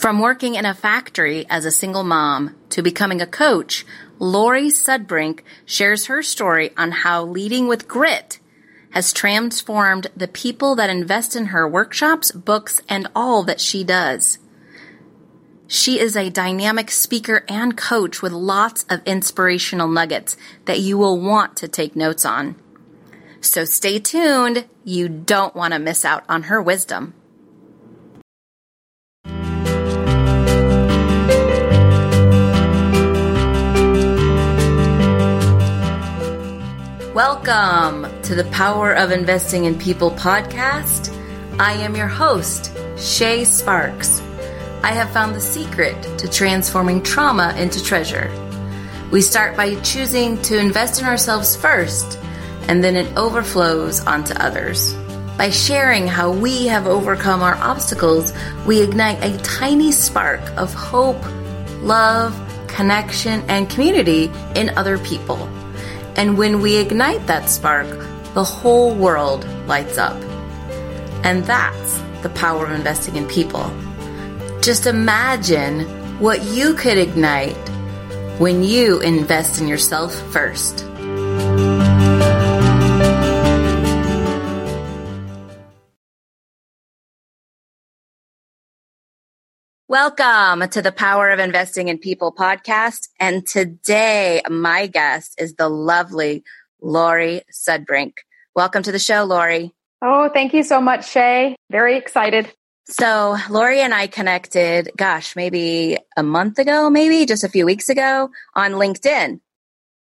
From working in a factory as a single mom to becoming a coach, Laurie Sudbrink shares her story on how leading with grit has transformed the people that invest in her workshops, books, and all that she does. She is a dynamic speaker and coach with lots of inspirational nuggets that you will want to take notes on. So stay tuned. You don't want to miss out on her wisdom. Welcome to the Power of Investing in People podcast. I am your host, Shay Sparks. I have found the secret to transforming trauma into treasure. We start by choosing to invest in ourselves first, and then it overflows onto others. By sharing how we have overcome our obstacles, we ignite a tiny spark of hope, love, connection, and community in other people. And when we ignite that spark, the whole world lights up. And that's the power of investing in people. Just imagine what you could ignite when you invest in yourself first. Welcome to the Power of Investing in People podcast. And today, my guest is the lovely Laurie Sudbrink. Welcome to the show, Laurie. Oh, thank you so much, Shay. Very excited. So, Laurie and I connected, gosh, maybe a month ago, maybe just a few weeks ago on LinkedIn.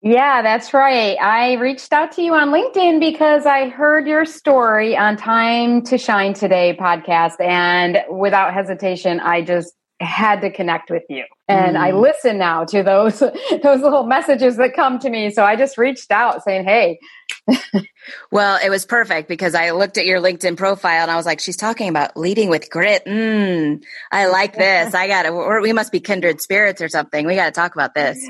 Yeah, that's right. I reached out to you on LinkedIn because I heard your story on Time to Shine Today podcast. And without hesitation, I just had to connect with you. And mm. I listen now to those those little messages that come to me. So I just reached out saying, "Hey." well, it was perfect because I looked at your LinkedIn profile and I was like, "She's talking about leading with grit." Mm, I like this. I got to. We must be kindred spirits or something. We got to talk about this.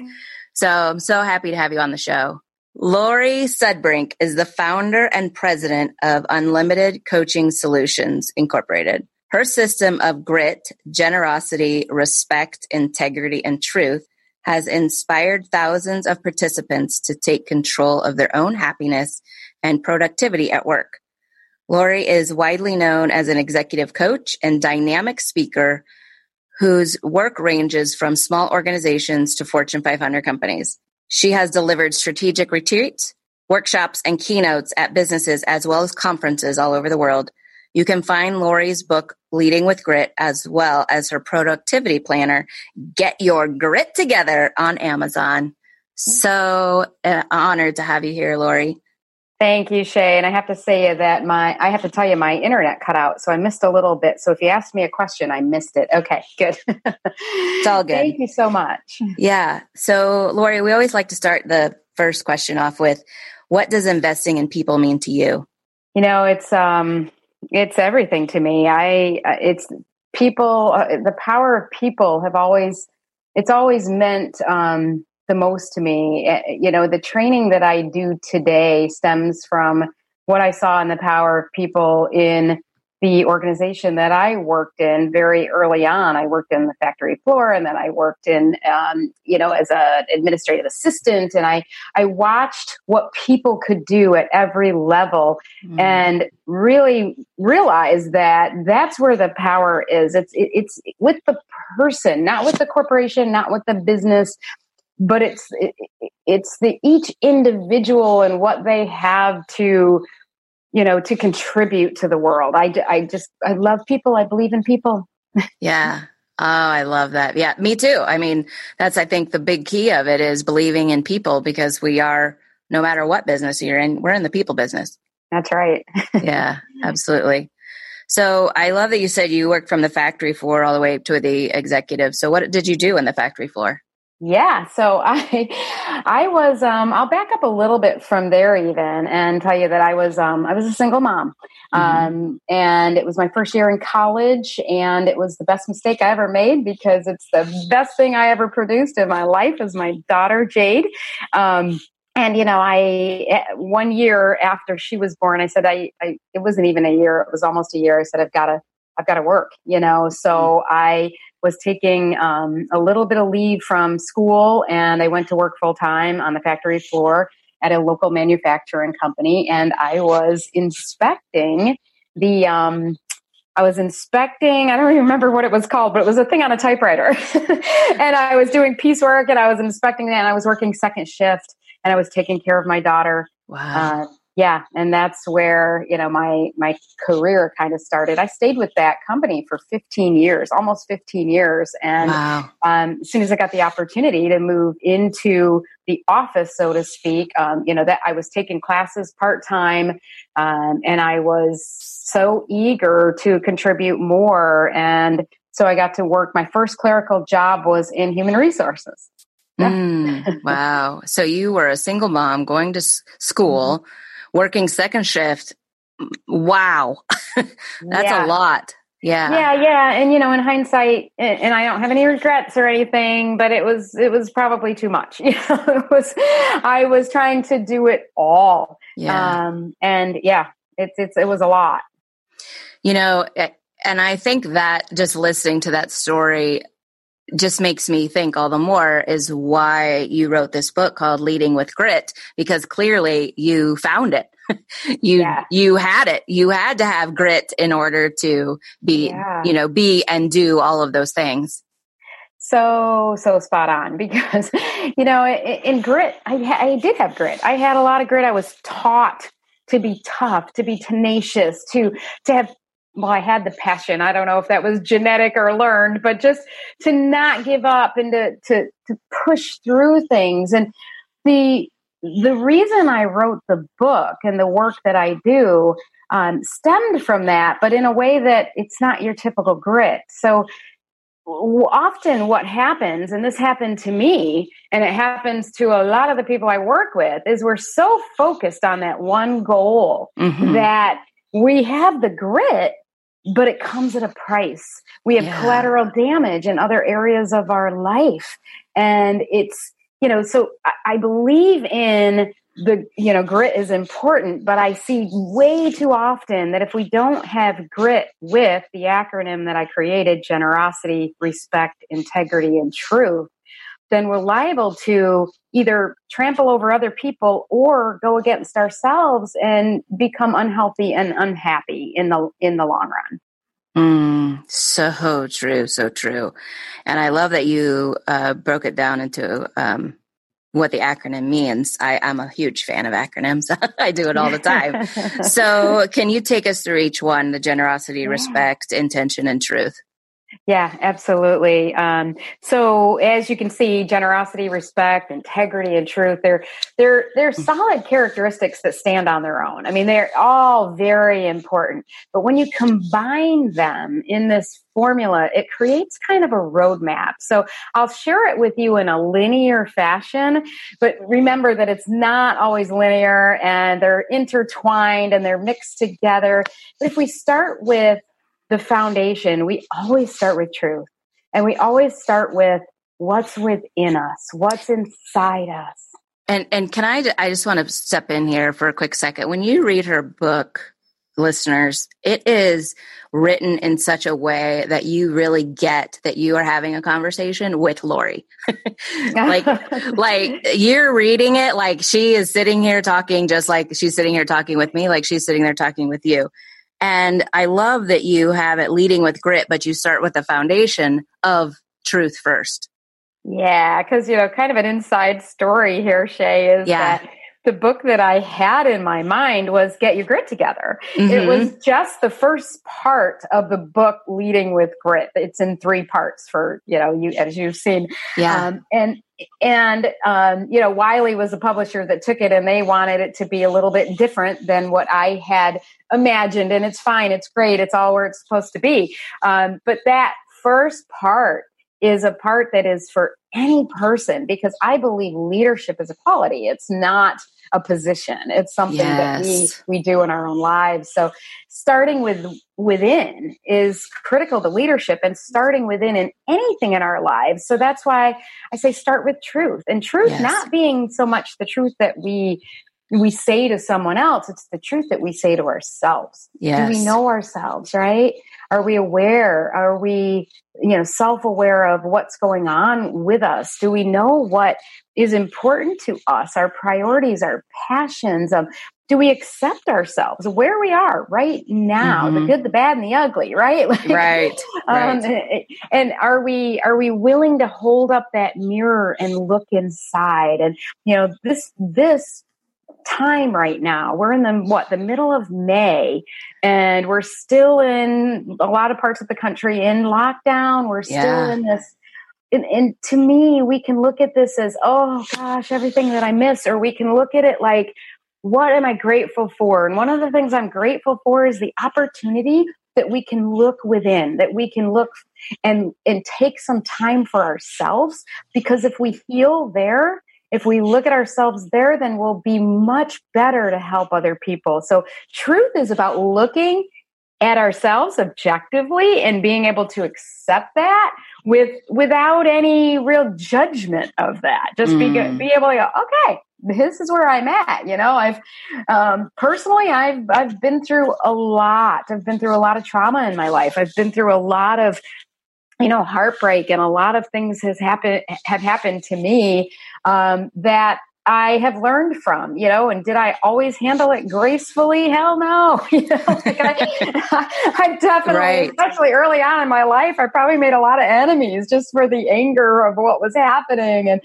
So I'm so happy to have you on the show. Laurie Sudbrink is the founder and president of Unlimited Coaching Solutions Incorporated. Her system of grit, generosity, respect, integrity, and truth has inspired thousands of participants to take control of their own happiness and productivity at work. Laurie is widely known as an executive coach and dynamic speaker whose work ranges from small organizations to Fortune 500 companies. She has delivered strategic retreats, workshops, and keynotes at businesses as well as conferences all over the world. You can find Laurie's book, Leading with Grit, as well as her productivity planner, Get Your Grit Together on Amazon. So uh, honored to have you here, Laurie. Thank you, Shay. And I have to say that my, I have to tell you, my internet cut out. So I missed a little bit. So if you asked me a question, I missed it. Okay, good. it's all good. Thank you so much. Yeah. So, Laurie, we always like to start the first question off with what does investing in people mean to you? You know, it's, um, it's everything to me. I, uh, it's people, uh, the power of people have always, it's always meant, um, the most to me. Eh, you know, the training that I do today stems from what I saw in the power of people in the organization that I worked in very early on. I worked in the factory floor, and then I worked in, um, you know, as an administrative assistant. And I I watched what people could do at every level, mm. and really realized that that's where the power is. It's it, it's with the person, not with the corporation, not with the business, but it's it, it's the each individual and what they have to you know to contribute to the world. I, I just i love people. I believe in people. Yeah. Oh i love that. Yeah me too. I mean that's i think the big key of it is believing in people because we are no matter what business you're in we're in the people business. That's right. Yeah absolutely. So I love that you said you worked from the factory floor all the way to the executive. So what did you do in the factory floor? Yeah, so I I was um I'll back up a little bit from there even and tell you that I was um I was a single mom. Mm-hmm. Um and it was my first year in college and it was the best mistake I ever made because it's the best thing I ever produced in my life is my daughter Jade. Um and you know i eh, one year after she was born i said I, I it wasn't even a year it was almost a year i said i've got to i've got to work you know so mm-hmm. i was taking um, a little bit of leave from school and I went to work full time on the factory floor at a local manufacturing company. And I was inspecting the, um, I was inspecting, I don't even remember what it was called, but it was a thing on a typewriter. and I was doing piecework and I was inspecting that and I was working second shift and I was taking care of my daughter. Wow. Uh, yeah and that's where you know my my career kind of started. I stayed with that company for 15 years almost 15 years and wow. um, as soon as i got the opportunity to move into the office so to speak um, you know that i was taking classes part-time um, and i was so eager to contribute more and so i got to work. My first clerical job was in human resources. Yeah. mm, wow. So you were a single mom going to school mm-hmm working second shift. Wow. That's yeah. a lot. Yeah. Yeah, yeah. And you know, in hindsight, and I don't have any regrets or anything, but it was it was probably too much. You know, it was I was trying to do it all. Yeah. Um and yeah, it's it's it was a lot. You know, and I think that just listening to that story just makes me think all the more is why you wrote this book called Leading with Grit because clearly you found it. you yeah. you had it. You had to have grit in order to be, yeah. you know, be and do all of those things. So so spot on because you know in, in grit I, I did have grit. I had a lot of grit. I was taught to be tough, to be tenacious, to to have well, I had the passion. I don't know if that was genetic or learned, but just to not give up and to to to push through things. And the the reason I wrote the book and the work that I do um, stemmed from that, but in a way that it's not your typical grit. So often what happens and this happened to me and it happens to a lot of the people i work with is we're so focused on that one goal mm-hmm. that we have the grit but it comes at a price. We have yeah. collateral damage in other areas of our life. And it's, you know, so I, I believe in the, you know, grit is important, but I see way too often that if we don't have grit with the acronym that I created, generosity, respect, integrity, and truth, then we're liable to either trample over other people or go against ourselves and become unhealthy and unhappy in the in the long run. Mm, so true, so true. And I love that you uh, broke it down into um, what the acronym means. I, am a huge fan of acronyms. I do it all the time. so, can you take us through each one the generosity, yeah. respect, intention, and truth? Yeah, absolutely. Um, so as you can see, generosity, respect, integrity, and truth, they're they're they're mm. solid characteristics that stand on their own. I mean, they're all very important. But when you combine them in this formula, it creates kind of a roadmap. So I'll share it with you in a linear fashion, but remember that it's not always linear and they're intertwined and they're mixed together. But if we start with the foundation, we always start with truth. And we always start with what's within us, what's inside us. And and can I I just want to step in here for a quick second. When you read her book, listeners, it is written in such a way that you really get that you are having a conversation with Laurie. like like you're reading it like she is sitting here talking just like she's sitting here talking with me, like she's sitting there talking with you. And I love that you have it leading with grit, but you start with the foundation of truth first. Yeah, because, you know, kind of an inside story here, Shay, is yeah. that the book that I had in my mind was Get Your Grit Together. Mm-hmm. It was just the first part of the book leading with grit. It's in three parts for, you know, you as you've seen. Yeah. Um, and and um, you know, Wiley was a publisher that took it and they wanted it to be a little bit different than what I had imagined. And it's fine, it's great, it's all where it's supposed to be. Um, but that first part is a part that is for any person because I believe leadership is a quality. It's not a position. It's something yes. that we we do in our own lives. So starting with within is critical to leadership and starting within in anything in our lives. So that's why I say start with truth. And truth yes. not being so much the truth that we we say to someone else, it's the truth that we say to ourselves. Yes. Do we know ourselves, right? Are we aware? Are we, you know, self-aware of what's going on with us? Do we know what is important to us, our priorities, our passions? Um, do we accept ourselves where we are right now, mm-hmm. the good, the bad, and the ugly, right? Like, right. Um, right. And are we are we willing to hold up that mirror and look inside? And you know, this this time right now. We're in the what the middle of May, and we're still in a lot of parts of the country in lockdown. We're still yeah. in this. And, and to me, we can look at this as, oh gosh, everything that I miss, or we can look at it like, what am I grateful for? And one of the things I'm grateful for is the opportunity that we can look within, that we can look and and take some time for ourselves. Because if we heal there, if we look at ourselves there, then we'll be much better to help other people. So truth is about looking at ourselves objectively and being able to accept that with without any real judgment of that. Just mm. be be able to go, okay, this is where I'm at. You know, I've um, personally, I've I've been through a lot. I've been through a lot of trauma in my life. I've been through a lot of you know heartbreak and a lot of things has happened have happened to me um, that I have learned from, you know, and did I always handle it gracefully? Hell no. You know, like I, I, definitely, right. especially early on in my life, I probably made a lot of enemies just for the anger of what was happening. And,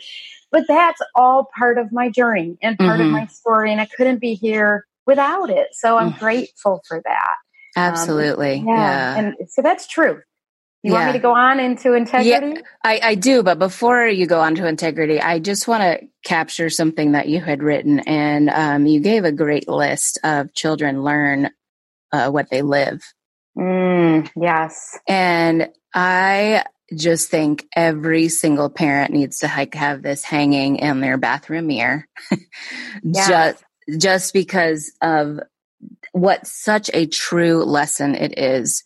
but that's all part of my journey and part mm-hmm. of my story. And I couldn't be here without it. So I'm mm. grateful for that. Absolutely. Um, yeah. yeah. And so that's true. You yeah. want me to go on into integrity? Yeah, I, I do. But before you go on to integrity, I just want to capture something that you had written. And um, you gave a great list of children learn uh, what they live. Mm, yes. And I just think every single parent needs to like have this hanging in their bathroom mirror. yes. just, just because of what such a true lesson it is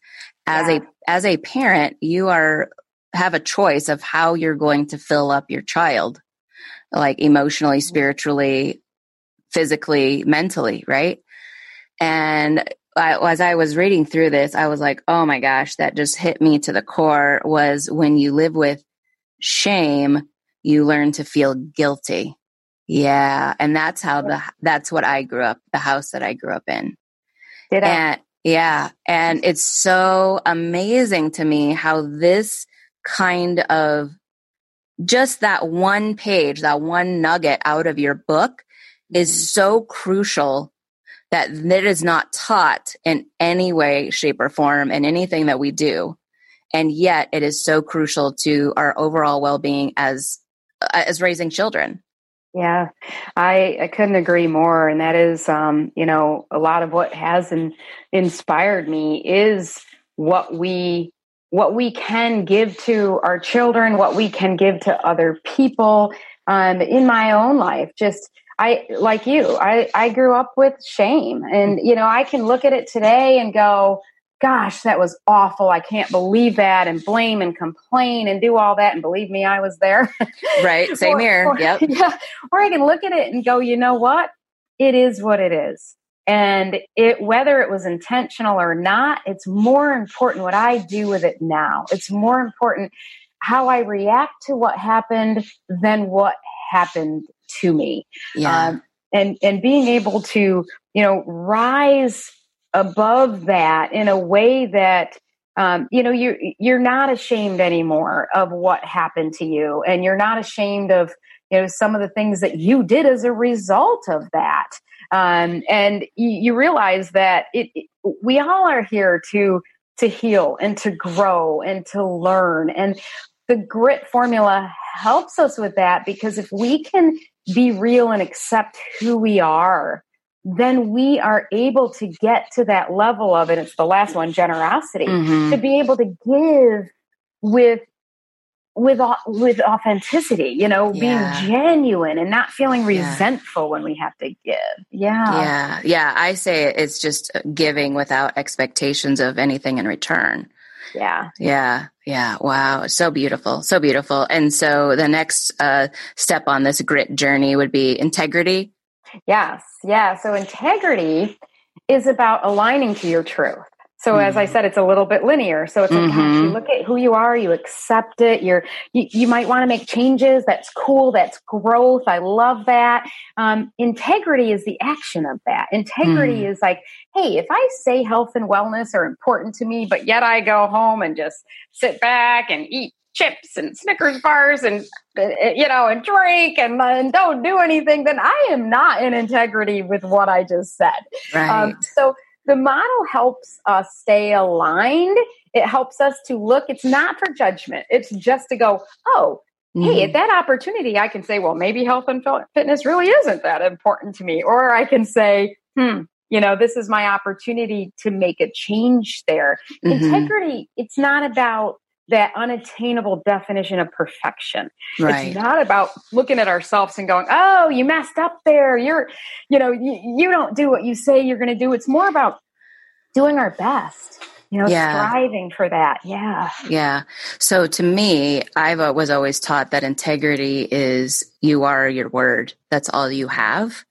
as yeah. a as a parent, you are have a choice of how you're going to fill up your child, like emotionally, mm-hmm. spiritually, physically, mentally, right? And I, as I was reading through this, I was like, oh my gosh, that just hit me to the core was when you live with shame, you learn to feel guilty. Yeah. And that's how the, that's what I grew up, the house that I grew up in. Did I? And, yeah. And it's so amazing to me how this kind of just that one page, that one nugget out of your book is mm-hmm. so crucial that it is not taught in any way, shape, or form in anything that we do. And yet it is so crucial to our overall well being as as raising children. Yeah, I, I couldn't agree more. And that is, um, you know, a lot of what has in, inspired me is what we what we can give to our children, what we can give to other people. Um, in my own life, just I like you, I I grew up with shame, and you know, I can look at it today and go, gosh, that was awful. I can't believe that and blame and complain and do all that. And believe me, I was there. Right. Same or, here. Or, yep. Yeah. Or I can look at it and go, you know what? It is what it is. And it, whether it was intentional or not, it's more important what I do with it now. It's more important how I react to what happened than what happened to me. Yeah. Um, and, and being able to, you know, rise above that in a way that um, you know you're you're not ashamed anymore of what happened to you. And you're not ashamed of you know some of the things that you did as a result of that. Um, and you, you, realize that it, it, we all are here to to heal and to grow and to learn. And the grit formula helps us with that because if we can be real and accept who we are then we are able to get to that level of it. It's the last one, generosity, mm-hmm. to be able to give with with with authenticity, you know, yeah. being genuine and not feeling resentful yeah. when we have to give. Yeah. Yeah. Yeah, I say it's just giving without expectations of anything in return. Yeah. Yeah. Yeah. Wow. So beautiful. So beautiful. And so the next uh, step on this grit journey would be integrity Yes. Yeah. So integrity is about aligning to your truth. So mm-hmm. as I mm-hmm. said, it's a little bit linear. So it's like, mm-hmm. gosh, you look at who you are, you accept it. You're, you, you might want to make changes. That's cool. That's growth. I love that. Um, integrity is the action of that. Integrity mm. is like, hey, if I say health and wellness are important to me, but yet I go home and just sit back and eat chips and Snickers bars and uh, you know and drink and, and don't do anything, then I am not in integrity with what I just said. Right. Um, so the model helps us stay aligned. It helps us to look, it's not for judgment. It's just to go, oh, mm-hmm. hey, at that opportunity, I can say, well, maybe health and fitness really isn't that important to me. Or I can say, hmm, you know, this is my opportunity to make a change there. Mm-hmm. Integrity, it's not about that unattainable definition of perfection. Right. It's not about looking at ourselves and going, "Oh, you messed up there. You're, you know, you, you don't do what you say you're going to do." It's more about doing our best. You know, yeah. striving for that. Yeah. Yeah. So to me, I was always taught that integrity is you are your word. That's all you have.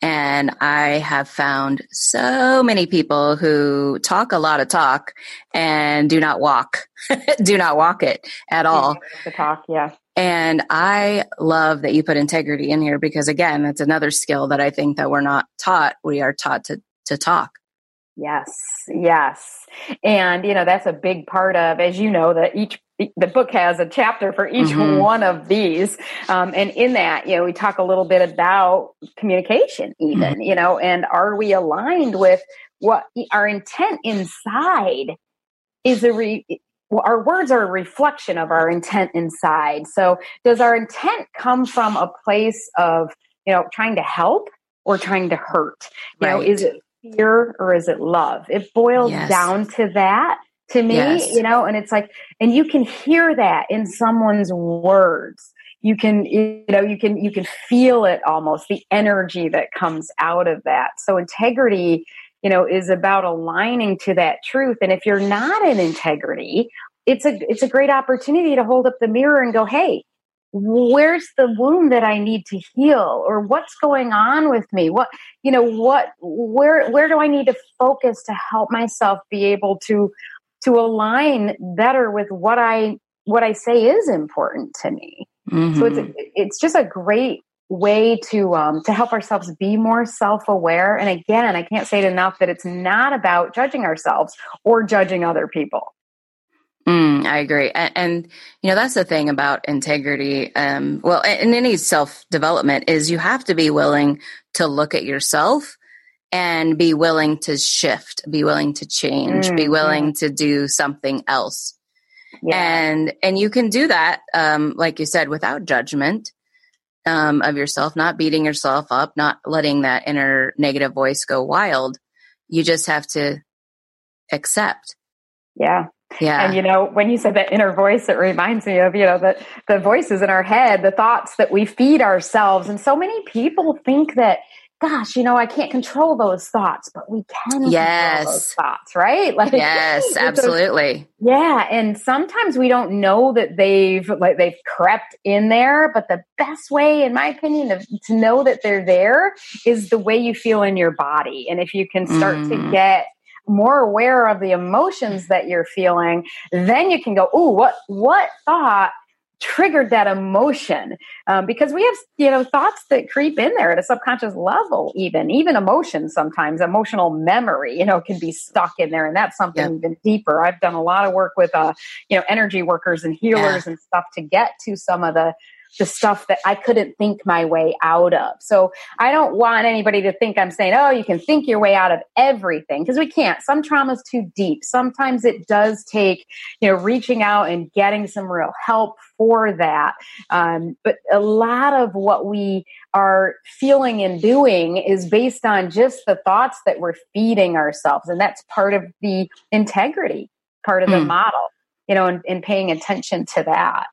And I have found so many people who talk a lot of talk and do not walk, do not walk it at all. The talk, yeah. And I love that you put integrity in here because again, that's another skill that I think that we're not taught. We are taught to, to talk. Yes, yes. And, you know, that's a big part of, as you know, that each the book has a chapter for each mm-hmm. one of these um, and in that you know we talk a little bit about communication even mm-hmm. you know and are we aligned with what our intent inside is a re- our words are a reflection of our intent inside so does our intent come from a place of you know trying to help or trying to hurt you right. know is it fear or is it love it boils yes. down to that to me, yes. you know, and it's like, and you can hear that in someone's words. You can, you know, you can, you can feel it almost the energy that comes out of that. So integrity, you know, is about aligning to that truth. And if you're not in integrity, it's a, it's a great opportunity to hold up the mirror and go, Hey, where's the wound that I need to heal or what's going on with me? What, you know, what, where, where do I need to focus to help myself be able to to align better with what I what I say is important to me. Mm-hmm. So it's mm-hmm. it's just a great way to um, to help ourselves be more self aware. And again, I can't say it enough that it's not about judging ourselves or judging other people. Mm, I agree, and, and, you know that's the thing about integrity. Um, well, in any self development, is you have to be willing to look at yourself and be willing to shift, be willing to change, mm, be willing to do something else. Yeah. And and you can do that, um, like you said, without judgment um, of yourself, not beating yourself up, not letting that inner negative voice go wild. You just have to accept. Yeah. Yeah. And you know, when you said that inner voice, it reminds me of, you know, the the voices in our head, the thoughts that we feed ourselves. And so many people think that gosh, you know, I can't control those thoughts, but we can yes. those thoughts, right? Like Yes, absolutely. yeah. And sometimes we don't know that they've like they've crept in there, but the best way, in my opinion, of, to know that they're there is the way you feel in your body. And if you can start mm. to get more aware of the emotions that you're feeling, then you can go, oh, what what thought triggered that emotion um, because we have you know thoughts that creep in there at a subconscious level even even emotions sometimes emotional memory you know can be stuck in there and that's something yep. even deeper i've done a lot of work with uh you know energy workers and healers yeah. and stuff to get to some of the the stuff that I couldn't think my way out of. So I don't want anybody to think I'm saying, oh, you can think your way out of everything because we can't. Some trauma is too deep. Sometimes it does take, you know, reaching out and getting some real help for that. Um, but a lot of what we are feeling and doing is based on just the thoughts that we're feeding ourselves. And that's part of the integrity part of the mm. model, you know, and, and paying attention to that.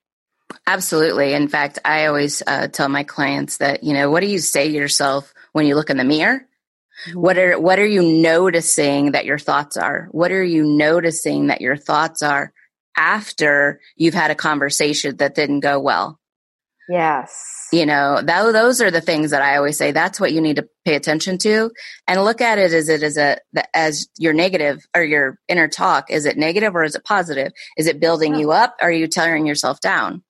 Absolutely. In fact, I always uh, tell my clients that, you know, what do you say to yourself when you look in the mirror? Mm-hmm. What are what are you noticing that your thoughts are? What are you noticing that your thoughts are after you've had a conversation that didn't go well? Yes. You know, that, those are the things that I always say. That's what you need to pay attention to and look at it as it is a, as your negative or your inner talk. Is it negative or is it positive? Is it building you up? Or are you tearing yourself down?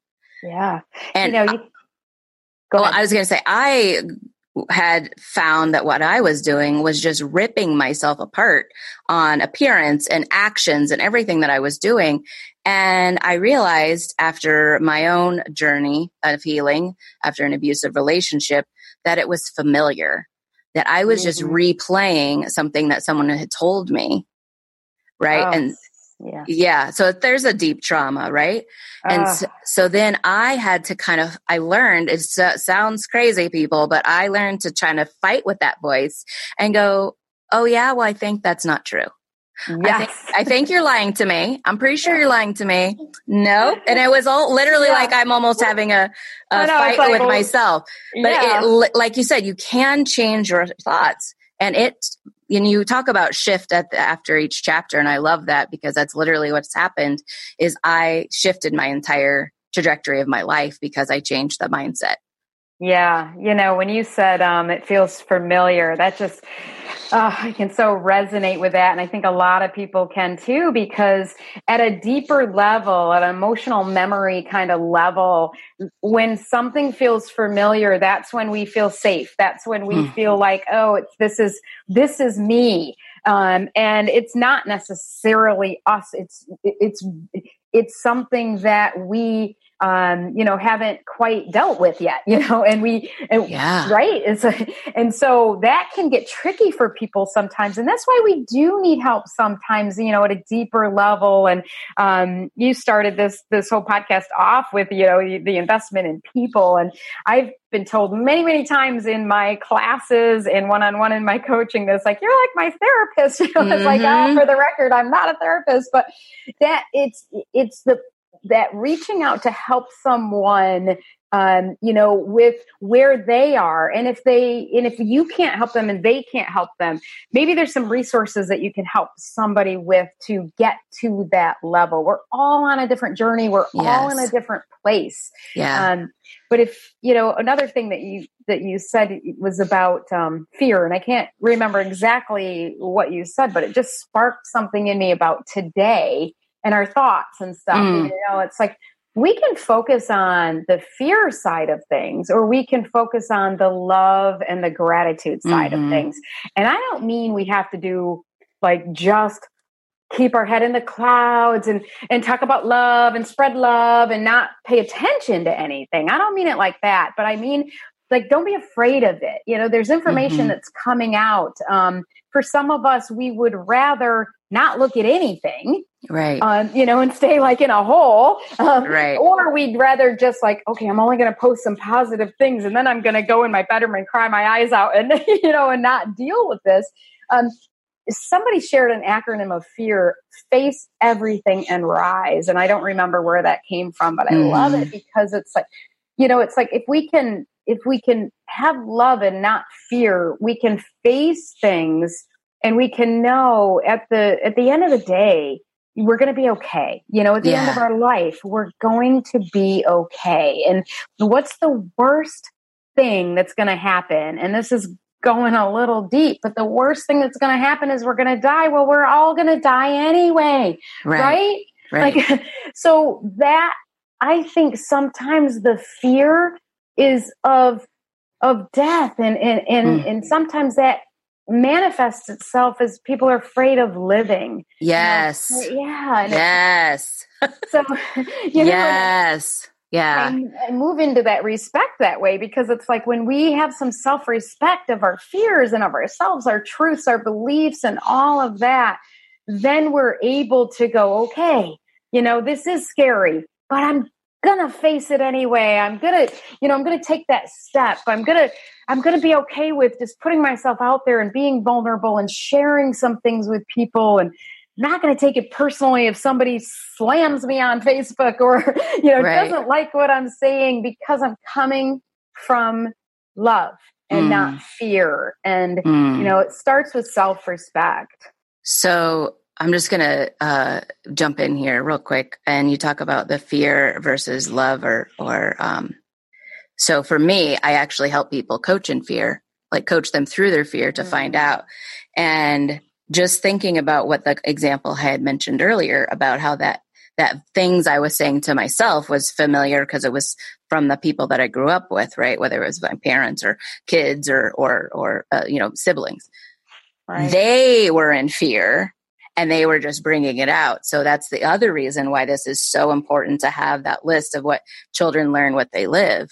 Yeah. And you know, you, go well, I was going to say, I had found that what I was doing was just ripping myself apart on appearance and actions and everything that I was doing. And I realized after my own journey of healing, after an abusive relationship, that it was familiar, that I was mm-hmm. just replaying something that someone had told me. Right. Oh, and yeah. yeah. So there's a deep trauma, right? And uh. so, so, then I had to kind of, I learned, it sounds crazy, people, but I learned to try to fight with that voice and go, oh, yeah, well, I think that's not true. Yes. I think, I think you're lying to me. I'm pretty sure you're lying to me. No. And it was all literally yeah. like I'm almost having a, a know, fight like, with myself. But yeah. it, like you said, you can change your thoughts and it and you talk about shift at the, after each chapter and i love that because that's literally what's happened is i shifted my entire trajectory of my life because i changed the mindset yeah you know when you said um, it feels familiar that just uh, I can so resonate with that. And I think a lot of people can too, because at a deeper level, at an emotional memory kind of level, when something feels familiar, that's when we feel safe. That's when we mm. feel like, oh, it's, this is, this is me. Um, and it's not necessarily us. It's, it's, it's something that we um, you know, haven't quite dealt with yet, you know, and we, and, yeah. right. And so, and so that can get tricky for people sometimes. And that's why we do need help sometimes, you know, at a deeper level. And, um, you started this, this whole podcast off with, you know, the investment in people. And I've been told many, many times in my classes and one on one in my coaching that's like, you're like my therapist. You know, mm-hmm. it's like, oh, for the record, I'm not a therapist, but that it's, it's the that reaching out to help someone um, you know with where they are and if they and if you can't help them and they can't help them maybe there's some resources that you can help somebody with to get to that level. We're all on a different journey. We're yes. all in a different place. Yeah. Um, but if you know another thing that you that you said was about um, fear and i can't remember exactly what you said but it just sparked something in me about today and our thoughts and stuff. Mm. You know, it's like we can focus on the fear side of things or we can focus on the love and the gratitude side mm-hmm. of things. And I don't mean we have to do like just keep our head in the clouds and and talk about love and spread love and not pay attention to anything. I don't mean it like that, but I mean like don't be afraid of it. You know, there's information mm-hmm. that's coming out. Um, for some of us, we would rather not look at anything right. Um, you know and stay like in a hole um, right. or we'd rather just like okay i'm only going to post some positive things and then i'm going to go in my bedroom and cry my eyes out and you know and not deal with this. Um, somebody shared an acronym of fear face everything and rise and i don't remember where that came from but i mm. love it because it's like you know it's like if we can if we can have love and not fear we can face things and we can know at the at the end of the day we're going to be okay you know at the yeah. end of our life we're going to be okay and what's the worst thing that's going to happen and this is going a little deep but the worst thing that's going to happen is we're going to die well we're all going to die anyway right, right? right. like so that i think sometimes the fear is of of death and and and, mm. and sometimes that manifests itself as people are afraid of living. Yes. Yeah. yes. So, you know, yes. Yeah. And, and, move into that respect that way because it's like when we have some self respect of our fears and of ourselves, our truths, our beliefs, and all of that, then we're able to go, okay, you know, this is scary, but I'm gonna face it anyway. I'm gonna, you know, I'm gonna take that step. I'm gonna, I'm gonna be okay with just putting myself out there and being vulnerable and sharing some things with people and not going to take it personally if somebody slams me on Facebook or you know right. doesn't like what I'm saying because I'm coming from love and mm. not fear and mm. you know it starts with self-respect. So I'm just going to uh, jump in here real quick, and you talk about the fear versus love, or or um, So for me, I actually help people coach in fear, like coach them through their fear to mm-hmm. find out. And just thinking about what the example I had mentioned earlier about how that that things I was saying to myself was familiar because it was from the people that I grew up with, right? Whether it was my parents or kids or or or uh, you know siblings. Right. They were in fear and they were just bringing it out. So that's the other reason why this is so important to have that list of what children learn, what they live,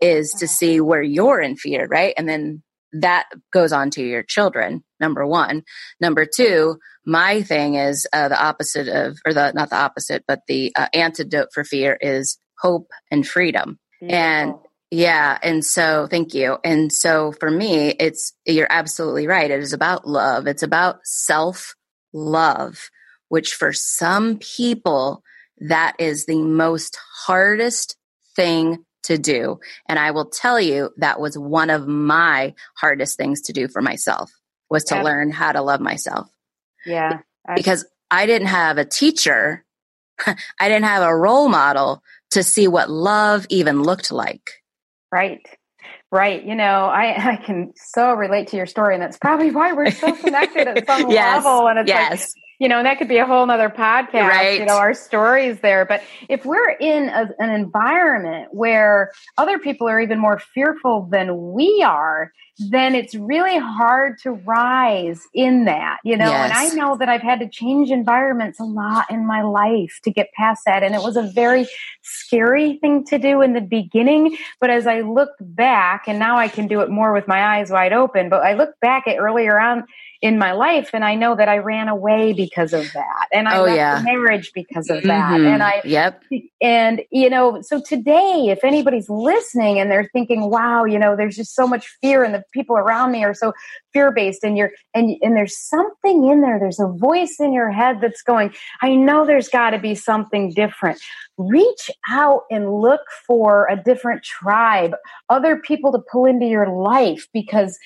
is to see where you're in fear, right? And then that goes on to your children number one number two my thing is uh, the opposite of or the not the opposite but the uh, antidote for fear is hope and freedom Beautiful. and yeah and so thank you and so for me it's you're absolutely right it is about love it's about self love which for some people that is the most hardest thing to do. And I will tell you that was one of my hardest things to do for myself was to learn how to love myself. Yeah. I- because I didn't have a teacher. I didn't have a role model to see what love even looked like. Right. Right. You know, I, I can so relate to your story, and that's probably why we're so connected at some yes. level. And it's yes. You know, and that could be a whole nother podcast, right. you know, our stories there. But if we're in a, an environment where other people are even more fearful than we are, then it's really hard to rise in that, you know. Yes. And I know that I've had to change environments a lot in my life to get past that. And it was a very scary thing to do in the beginning. But as I look back, and now I can do it more with my eyes wide open, but I look back at earlier on in my life and I know that I ran away because of that and I oh, left yeah. marriage because of that mm-hmm. and I yep and you know so today if anybody's listening and they're thinking wow you know there's just so much fear and the people around me are so fear based and you're and and there's something in there there's a voice in your head that's going I know there's got to be something different reach out and look for a different tribe other people to pull into your life because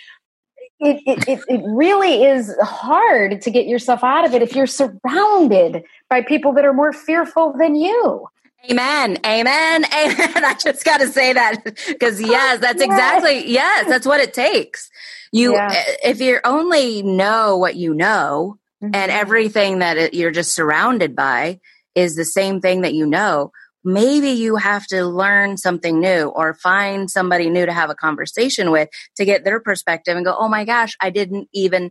it, it, it, it really is hard to get yourself out of it if you're surrounded by people that are more fearful than you. Amen. Amen. Amen. I just got to say that because yes, that's exactly, yes, that's what it takes. You, yeah. Eh, if you only know what you know mm-hmm. and everything that it, you're just surrounded by is the same thing that you know, maybe you have to learn something new or find somebody new to have a conversation with to get their perspective and go, oh my gosh, I didn't even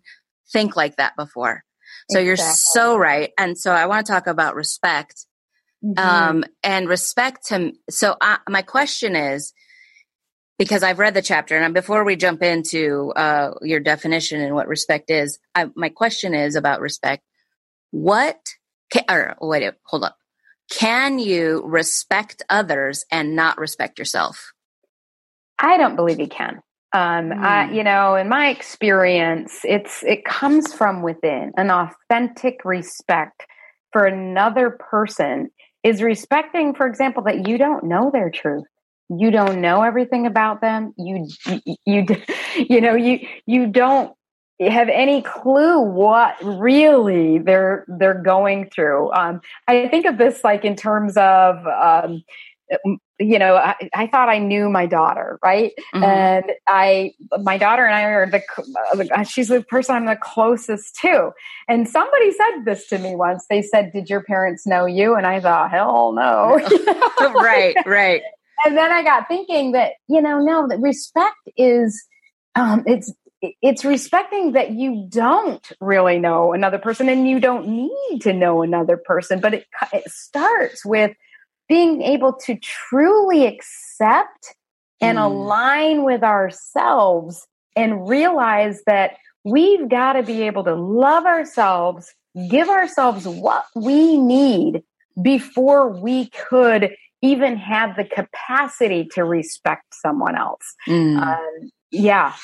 think like that before. So exactly. you're so right. And so I want to talk about respect. Mm-hmm. Um, and respect to, so I, my question is, because I've read the chapter and before we jump into uh, your definition and what respect is, I, my question is about respect. What can, or wait, hold up can you respect others and not respect yourself? I don't believe you can. Um, mm. I, hmm. you know, in my experience, it's it comes from within. An authentic respect for another person is respecting, for example, that you don't know their truth. You don't know everything about them. You, you, you, you know, you, you don't have any clue what really they're they're going through. Um, I think of this like in terms of um, you know I, I, thought I knew my daughter right, mm-hmm. and I my daughter and I are the uh, she's the person I'm the closest to. And somebody said this to me once. They said, "Did your parents know you?" And I thought, "Hell no." right, right. And then I got thinking that you know no that respect is um, it's it's respecting that you don't really know another person and you don't need to know another person but it, it starts with being able to truly accept and mm. align with ourselves and realize that we've got to be able to love ourselves give ourselves what we need before we could even have the capacity to respect someone else mm. um, yeah.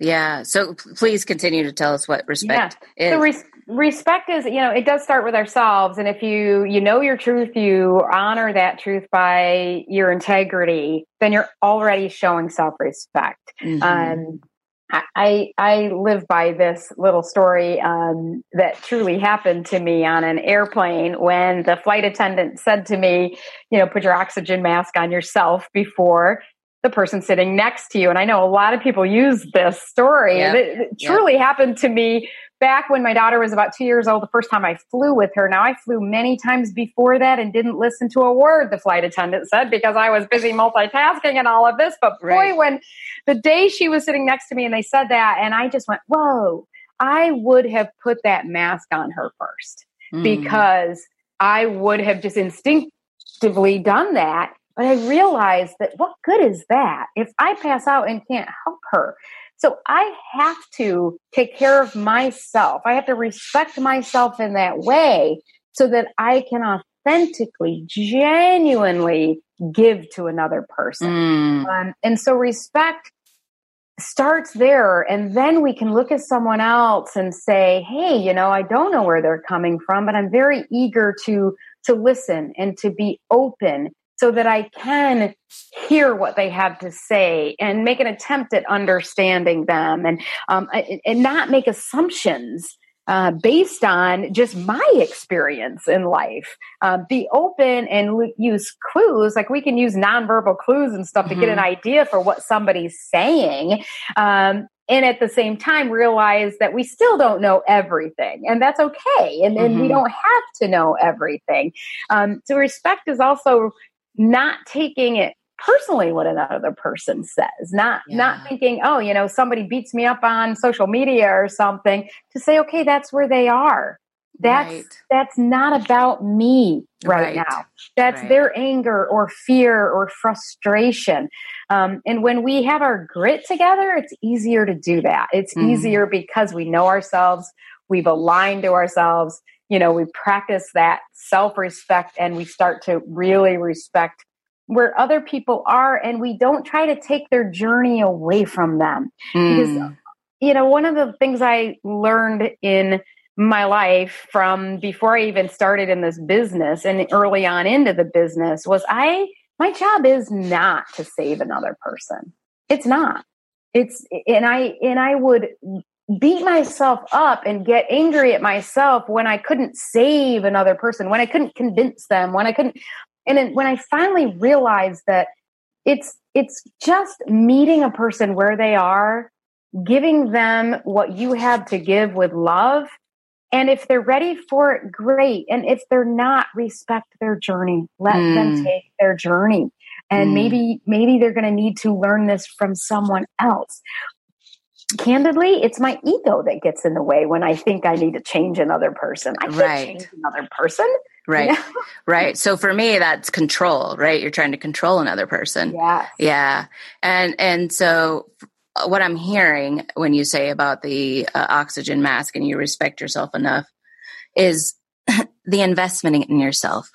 yeah. So please continue to tell us what respect yeah. is. So res- respect is, you know, it does start with ourselves. And if you, you know your truth, you honor that truth by your integrity, then you're already showing self-respect. Mm-hmm. Um, I I live by this little story um, that truly happened to me on an airplane when the flight attendant said to me, you know, put your oxygen mask on yourself before the person sitting next to you. And I know a lot of people use this story. Yep. It, it truly yep. happened to me back when my daughter was about two years old, the first time I flew with her. Now I flew many times before that and didn't listen to a word the flight attendant said because I was busy multitasking and all of this. But boy, right. when the day she was sitting next to me and they said that, and I just went, whoa, I would have put that mask on her first mm. because I would have just instinctively done that. But I realized that what good is that if I pass out and can't help her? So I have to take care of myself. I have to respect myself in that way so that I can authentically, genuinely give to another person. Mm. Um, and so respect starts there. And then we can look at someone else and say, Hey, you know, I don't know where they're coming from, but I'm very eager to, to listen and to be open so that I can hear what they have to say and make an attempt at understanding them and um, and not make assumptions uh, based on just my experience in life. Uh, be open and use clues. Like we can use nonverbal clues and stuff mm-hmm. to get an mm-hmm. idea for what somebody's saying. Um, and at the same time realize that we still don't know everything and that's okay and, and mm-hmm. we don't have to know everything um, so respect is also not taking it personally what another person says not yeah. not thinking oh you know somebody beats me up on social media or something to say okay that's where they are that's right. that's not about me right, right. now that's right. their anger or fear or frustration um, and when we have our grit together it's easier to do that it's mm. easier because we know ourselves we've aligned to ourselves you know, we practice that self respect and we start to really respect where other people are and we don't try to take their journey away from them. Mm. Because, hmm. you know, one of the things I learned in my life from before I even started in this business and early on into the business was I, my job is not to save another person. It's not. It's, and I, and I would beat myself up and get angry at myself when I couldn't save another person, when I couldn't convince them, when I couldn't. And then when I finally realized that it's it's just meeting a person where they are, giving them what you have to give with love, and if they're ready for it, great. And if they're not, respect their journey. Let mm. them take their journey. And mm. maybe maybe they're going to need to learn this from someone else candidly, it's my ego that gets in the way when I think I need to change another person. I can't right. change another person. Right. You know? right. So for me, that's control, right? You're trying to control another person. Yeah. Yeah. And, and so what I'm hearing when you say about the uh, oxygen mask and you respect yourself enough is the investment in yourself.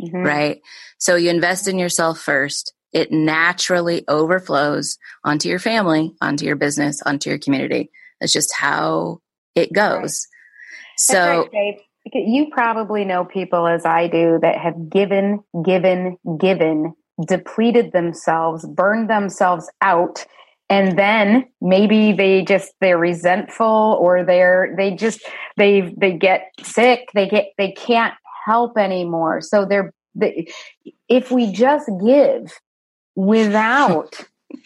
Mm-hmm. Right. So you invest in yourself first it naturally overflows onto your family, onto your business, onto your community. That's just how it goes. Right. So, right, you probably know people as I do that have given, given, given, depleted themselves, burned themselves out. And then maybe they just they're resentful or they're they just they they get sick they get they can't help anymore so they're they, if we just give without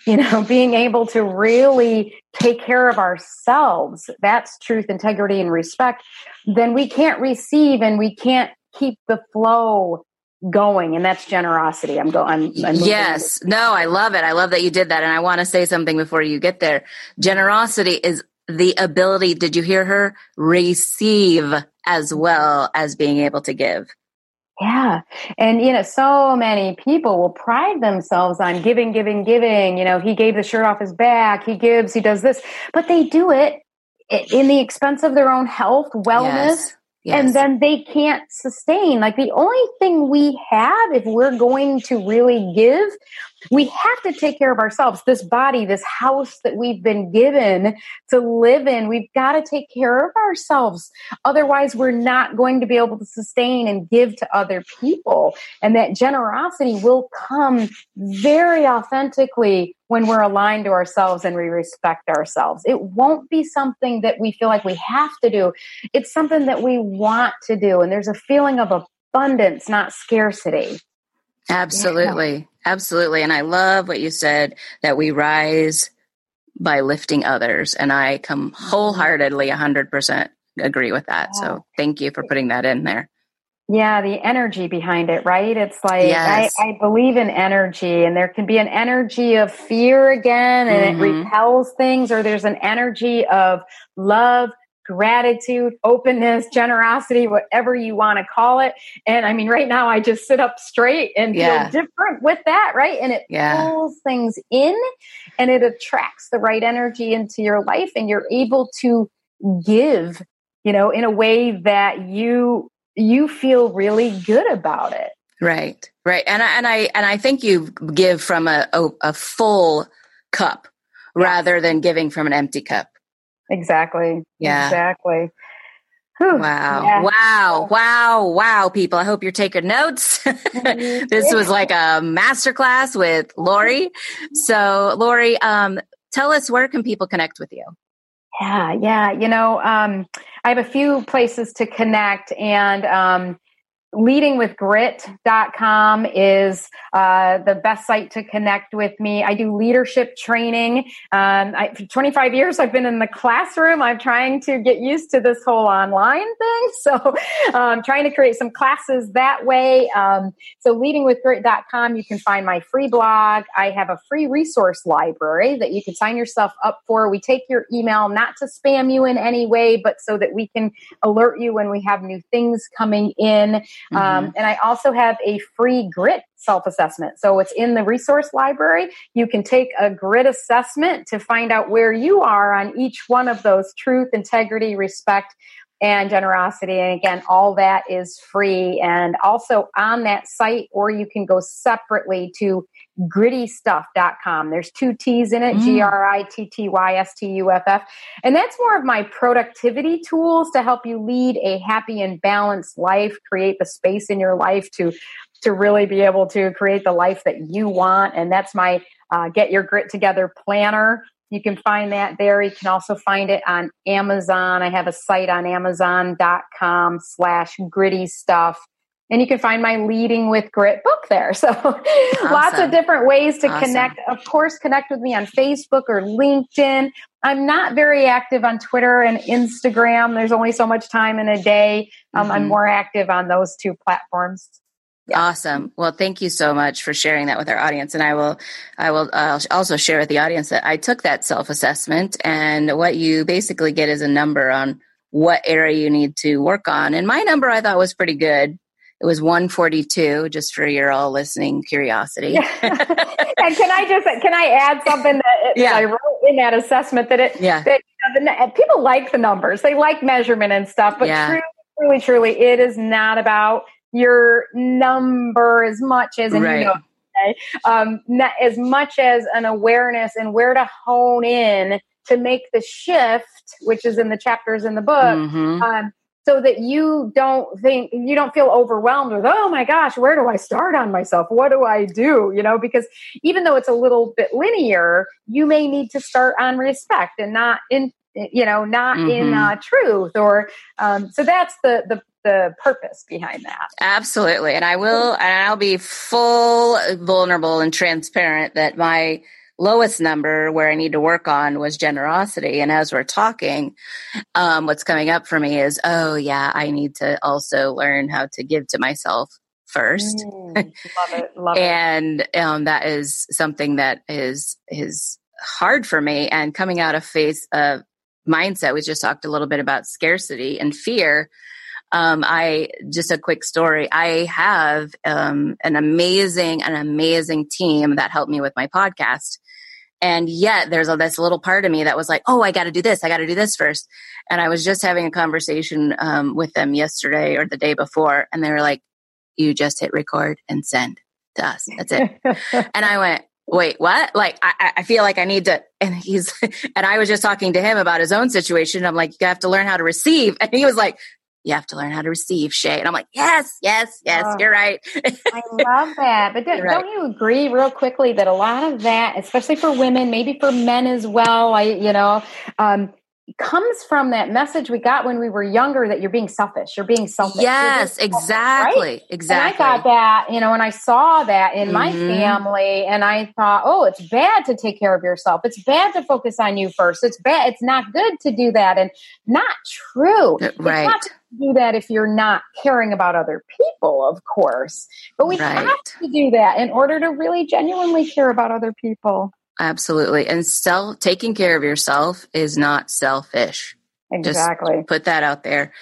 you know being able to really take care of ourselves that's truth integrity and respect then we can't receive and we can't keep the flow going and that's generosity. I'm going yes. No i love it. I love that you did that and i want to say something before you get there. Generosity is the ability did you hear her? Receive as well as being able to give yeah. And, you know, so many people will pride themselves on giving, giving, giving. You know, he gave the shirt off his back, he gives, he does this, but they do it in the expense of their own health, wellness. Yes. Yes. And then they can't sustain. Like the only thing we have, if we're going to really give, we have to take care of ourselves. This body, this house that we've been given to live in, we've got to take care of ourselves. Otherwise, we're not going to be able to sustain and give to other people. And that generosity will come very authentically when we're aligned to ourselves and we respect ourselves. It won't be something that we feel like we have to do. It's something that we want to do. And there's a feeling of abundance, not scarcity. Absolutely. Yeah. Absolutely. And I love what you said that we rise by lifting others. And I come mm-hmm. wholeheartedly 100% agree with that. Yeah. So thank you for putting that in there. Yeah, the energy behind it, right? It's like yes. I, I, believe in energy, and there can be an energy of fear again, and mm-hmm. it repels things, or there's an energy of love, gratitude, openness, generosity, whatever you want to call it. And I mean, right now I just sit up straight and yeah. feel different with that, right? And it yeah. pulls things in and it attracts the right energy into your life and you're able to give, you know, in a way that you you feel really good about it. Right. Right. And I and I and I think you give from a a, a full cup rather than giving from an empty cup. Exactly. Yeah. Exactly. Whew. Wow. Yeah. Wow. Wow. Wow, people. I hope you're taking notes. this was like a masterclass with Laurie. So, Laurie, um, tell us where can people connect with you? Yeah, yeah. You know, um, I have a few places to connect and um, leadingwithgrit.com is uh, the best site to connect with me. I do leadership training. Um, I, for 25 years, I've been in the classroom. I'm trying to get used to this whole online thing. So I'm um, trying to create some classes that way. Um, so leadingwithgrit.com, you can find my free blog. I have a free resource library that you can sign yourself up for. We take your email not to spam you in any way, but so that we can alert you when we have new things coming in. Mm-hmm. Um, and I also have a free grit self assessment. So it's in the resource library. You can take a grit assessment to find out where you are on each one of those truth, integrity, respect, and generosity. And again, all that is free. And also on that site, or you can go separately to grittystuff.com. There's two T's in it, mm. G R I T T Y S T U F F. And that's more of my productivity tools to help you lead a happy and balanced life, create the space in your life to to really be able to create the life that you want. And that's my uh, Get Your Grit Together planner. You can find that there. You can also find it on Amazon. I have a site on amazon.com slash gritty stuff. And you can find my Leading with Grit book there. So awesome. lots of different ways to awesome. connect. Of course, connect with me on Facebook or LinkedIn. I'm not very active on Twitter and Instagram. There's only so much time in a day. Um, mm-hmm. I'm more active on those two platforms. Yeah. Awesome. Well, thank you so much for sharing that with our audience. And I will, I will uh, also share with the audience that I took that self assessment and what you basically get is a number on what area you need to work on. And my number I thought was pretty good. It was 142, just for your all listening curiosity. Yeah. and can I just can I add something that, yeah. I wrote in that assessment that it yeah. that you know, the, people like the numbers, they like measurement and stuff, but yeah. truly, truly, truly, it is not about your number as much as, and right. you know, um, not as much as an awareness and where to hone in to make the shift, which is in the chapters in the book, mm-hmm. um, so that you don't think you don't feel overwhelmed with oh my gosh where do i start on myself what do i do you know because even though it's a little bit linear you may need to start on respect and not in you know not mm-hmm. in uh, truth or um, so that's the the the purpose behind that. Absolutely. And I will, and I'll be full vulnerable and transparent that my lowest number where I need to work on was generosity. And as we're talking, um, what's coming up for me is, oh yeah, I need to also learn how to give to myself first. Mm, love it. Love and um, that is something that is is hard for me. And coming out of face of mindset, we just talked a little bit about scarcity and fear. Um, I just a quick story. I have um, an amazing, an amazing team that helped me with my podcast. And yet there's a, this little part of me that was like, oh, I got to do this. I got to do this first. And I was just having a conversation um, with them yesterday or the day before. And they were like, you just hit record and send to us. That's it. and I went, wait, what? Like, I, I feel like I need to, and he's, and I was just talking to him about his own situation. I'm like, you have to learn how to receive. And he was like, you have to learn how to receive Shay. And I'm like, yes, yes, yes, oh, you're right. I love that. But don't, right. don't, you agree real quickly that a lot of that, especially for women, maybe for men as well, I, you know, um, comes from that message we got when we were younger that you're being selfish. You're being selfish. Yes, being selfish, exactly. Right? Exactly. And I got that, you know, and I saw that in mm-hmm. my family and I thought, oh, it's bad to take care of yourself. It's bad to focus on you first. It's bad. It's not good to do that. And not true. Right. Not do that if you're not caring about other people, of course. But we right. have to do that in order to really genuinely care about other people. Absolutely. And self taking care of yourself is not selfish. Exactly. Just put that out there.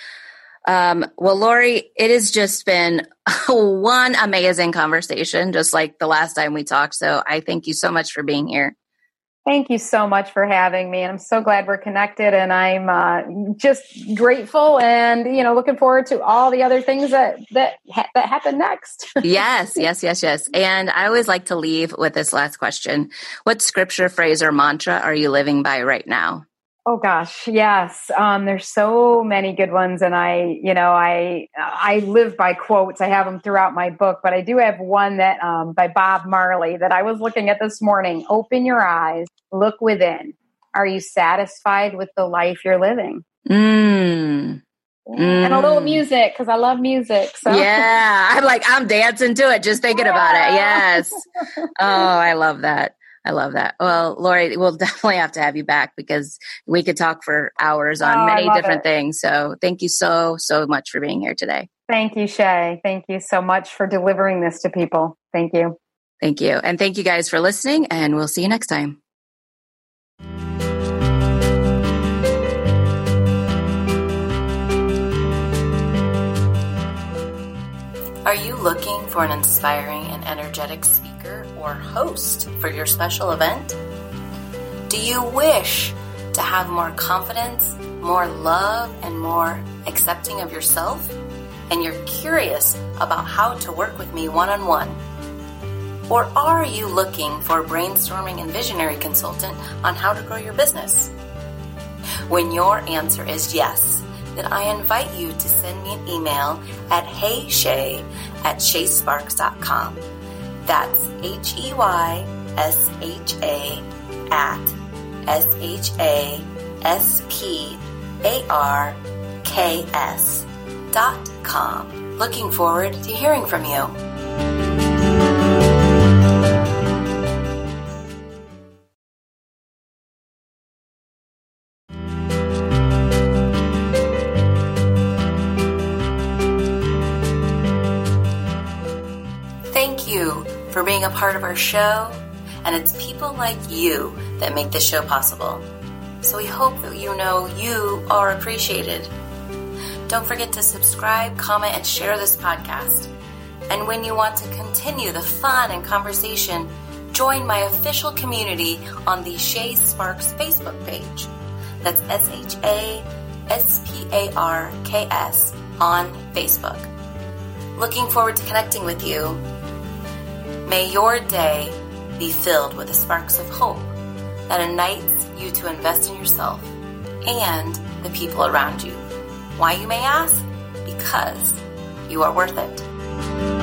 Um, well, Laurie, it has just been one amazing conversation, just like the last time we talked. So I thank you so much for being here. Thank you so much for having me. And I'm so glad we're connected and I'm uh, just grateful and, you know, looking forward to all the other things that, that, ha- that happen next. yes, yes, yes, yes. And I always like to leave with this last question. What scripture, phrase, or mantra are you living by right now? Oh gosh, yes. Um, there's so many good ones, and I, you know, I I live by quotes. I have them throughout my book, but I do have one that um, by Bob Marley that I was looking at this morning. Open your eyes, look within. Are you satisfied with the life you're living? Mm. Mm. And a little music because I love music. So yeah, I'm like I'm dancing to it just thinking yeah. about it. Yes. oh, I love that. I love that. Well, Laurie, we'll definitely have to have you back because we could talk for hours on oh, many different it. things. So thank you so, so much for being here today. Thank you, Shay. Thank you so much for delivering this to people. Thank you. Thank you. And thank you guys for listening, and we'll see you next time. Are you looking for an inspiring and energetic speaker or host for your special event? Do you wish to have more confidence, more love, and more accepting of yourself? And you're curious about how to work with me one on one? Or are you looking for a brainstorming and visionary consultant on how to grow your business? When your answer is yes, then I invite you to send me an email at heyshay at shaysparks.com. That's H E Y S H A at S H A S P A R K S dot com. Looking forward to hearing from you. Show, and it's people like you that make this show possible. So we hope that you know you are appreciated. Don't forget to subscribe, comment, and share this podcast. And when you want to continue the fun and conversation, join my official community on the Shay Sparks Facebook page. That's S H A S P A R K S on Facebook. Looking forward to connecting with you May your day be filled with the sparks of hope that ignites you to invest in yourself and the people around you. Why, you may ask? Because you are worth it.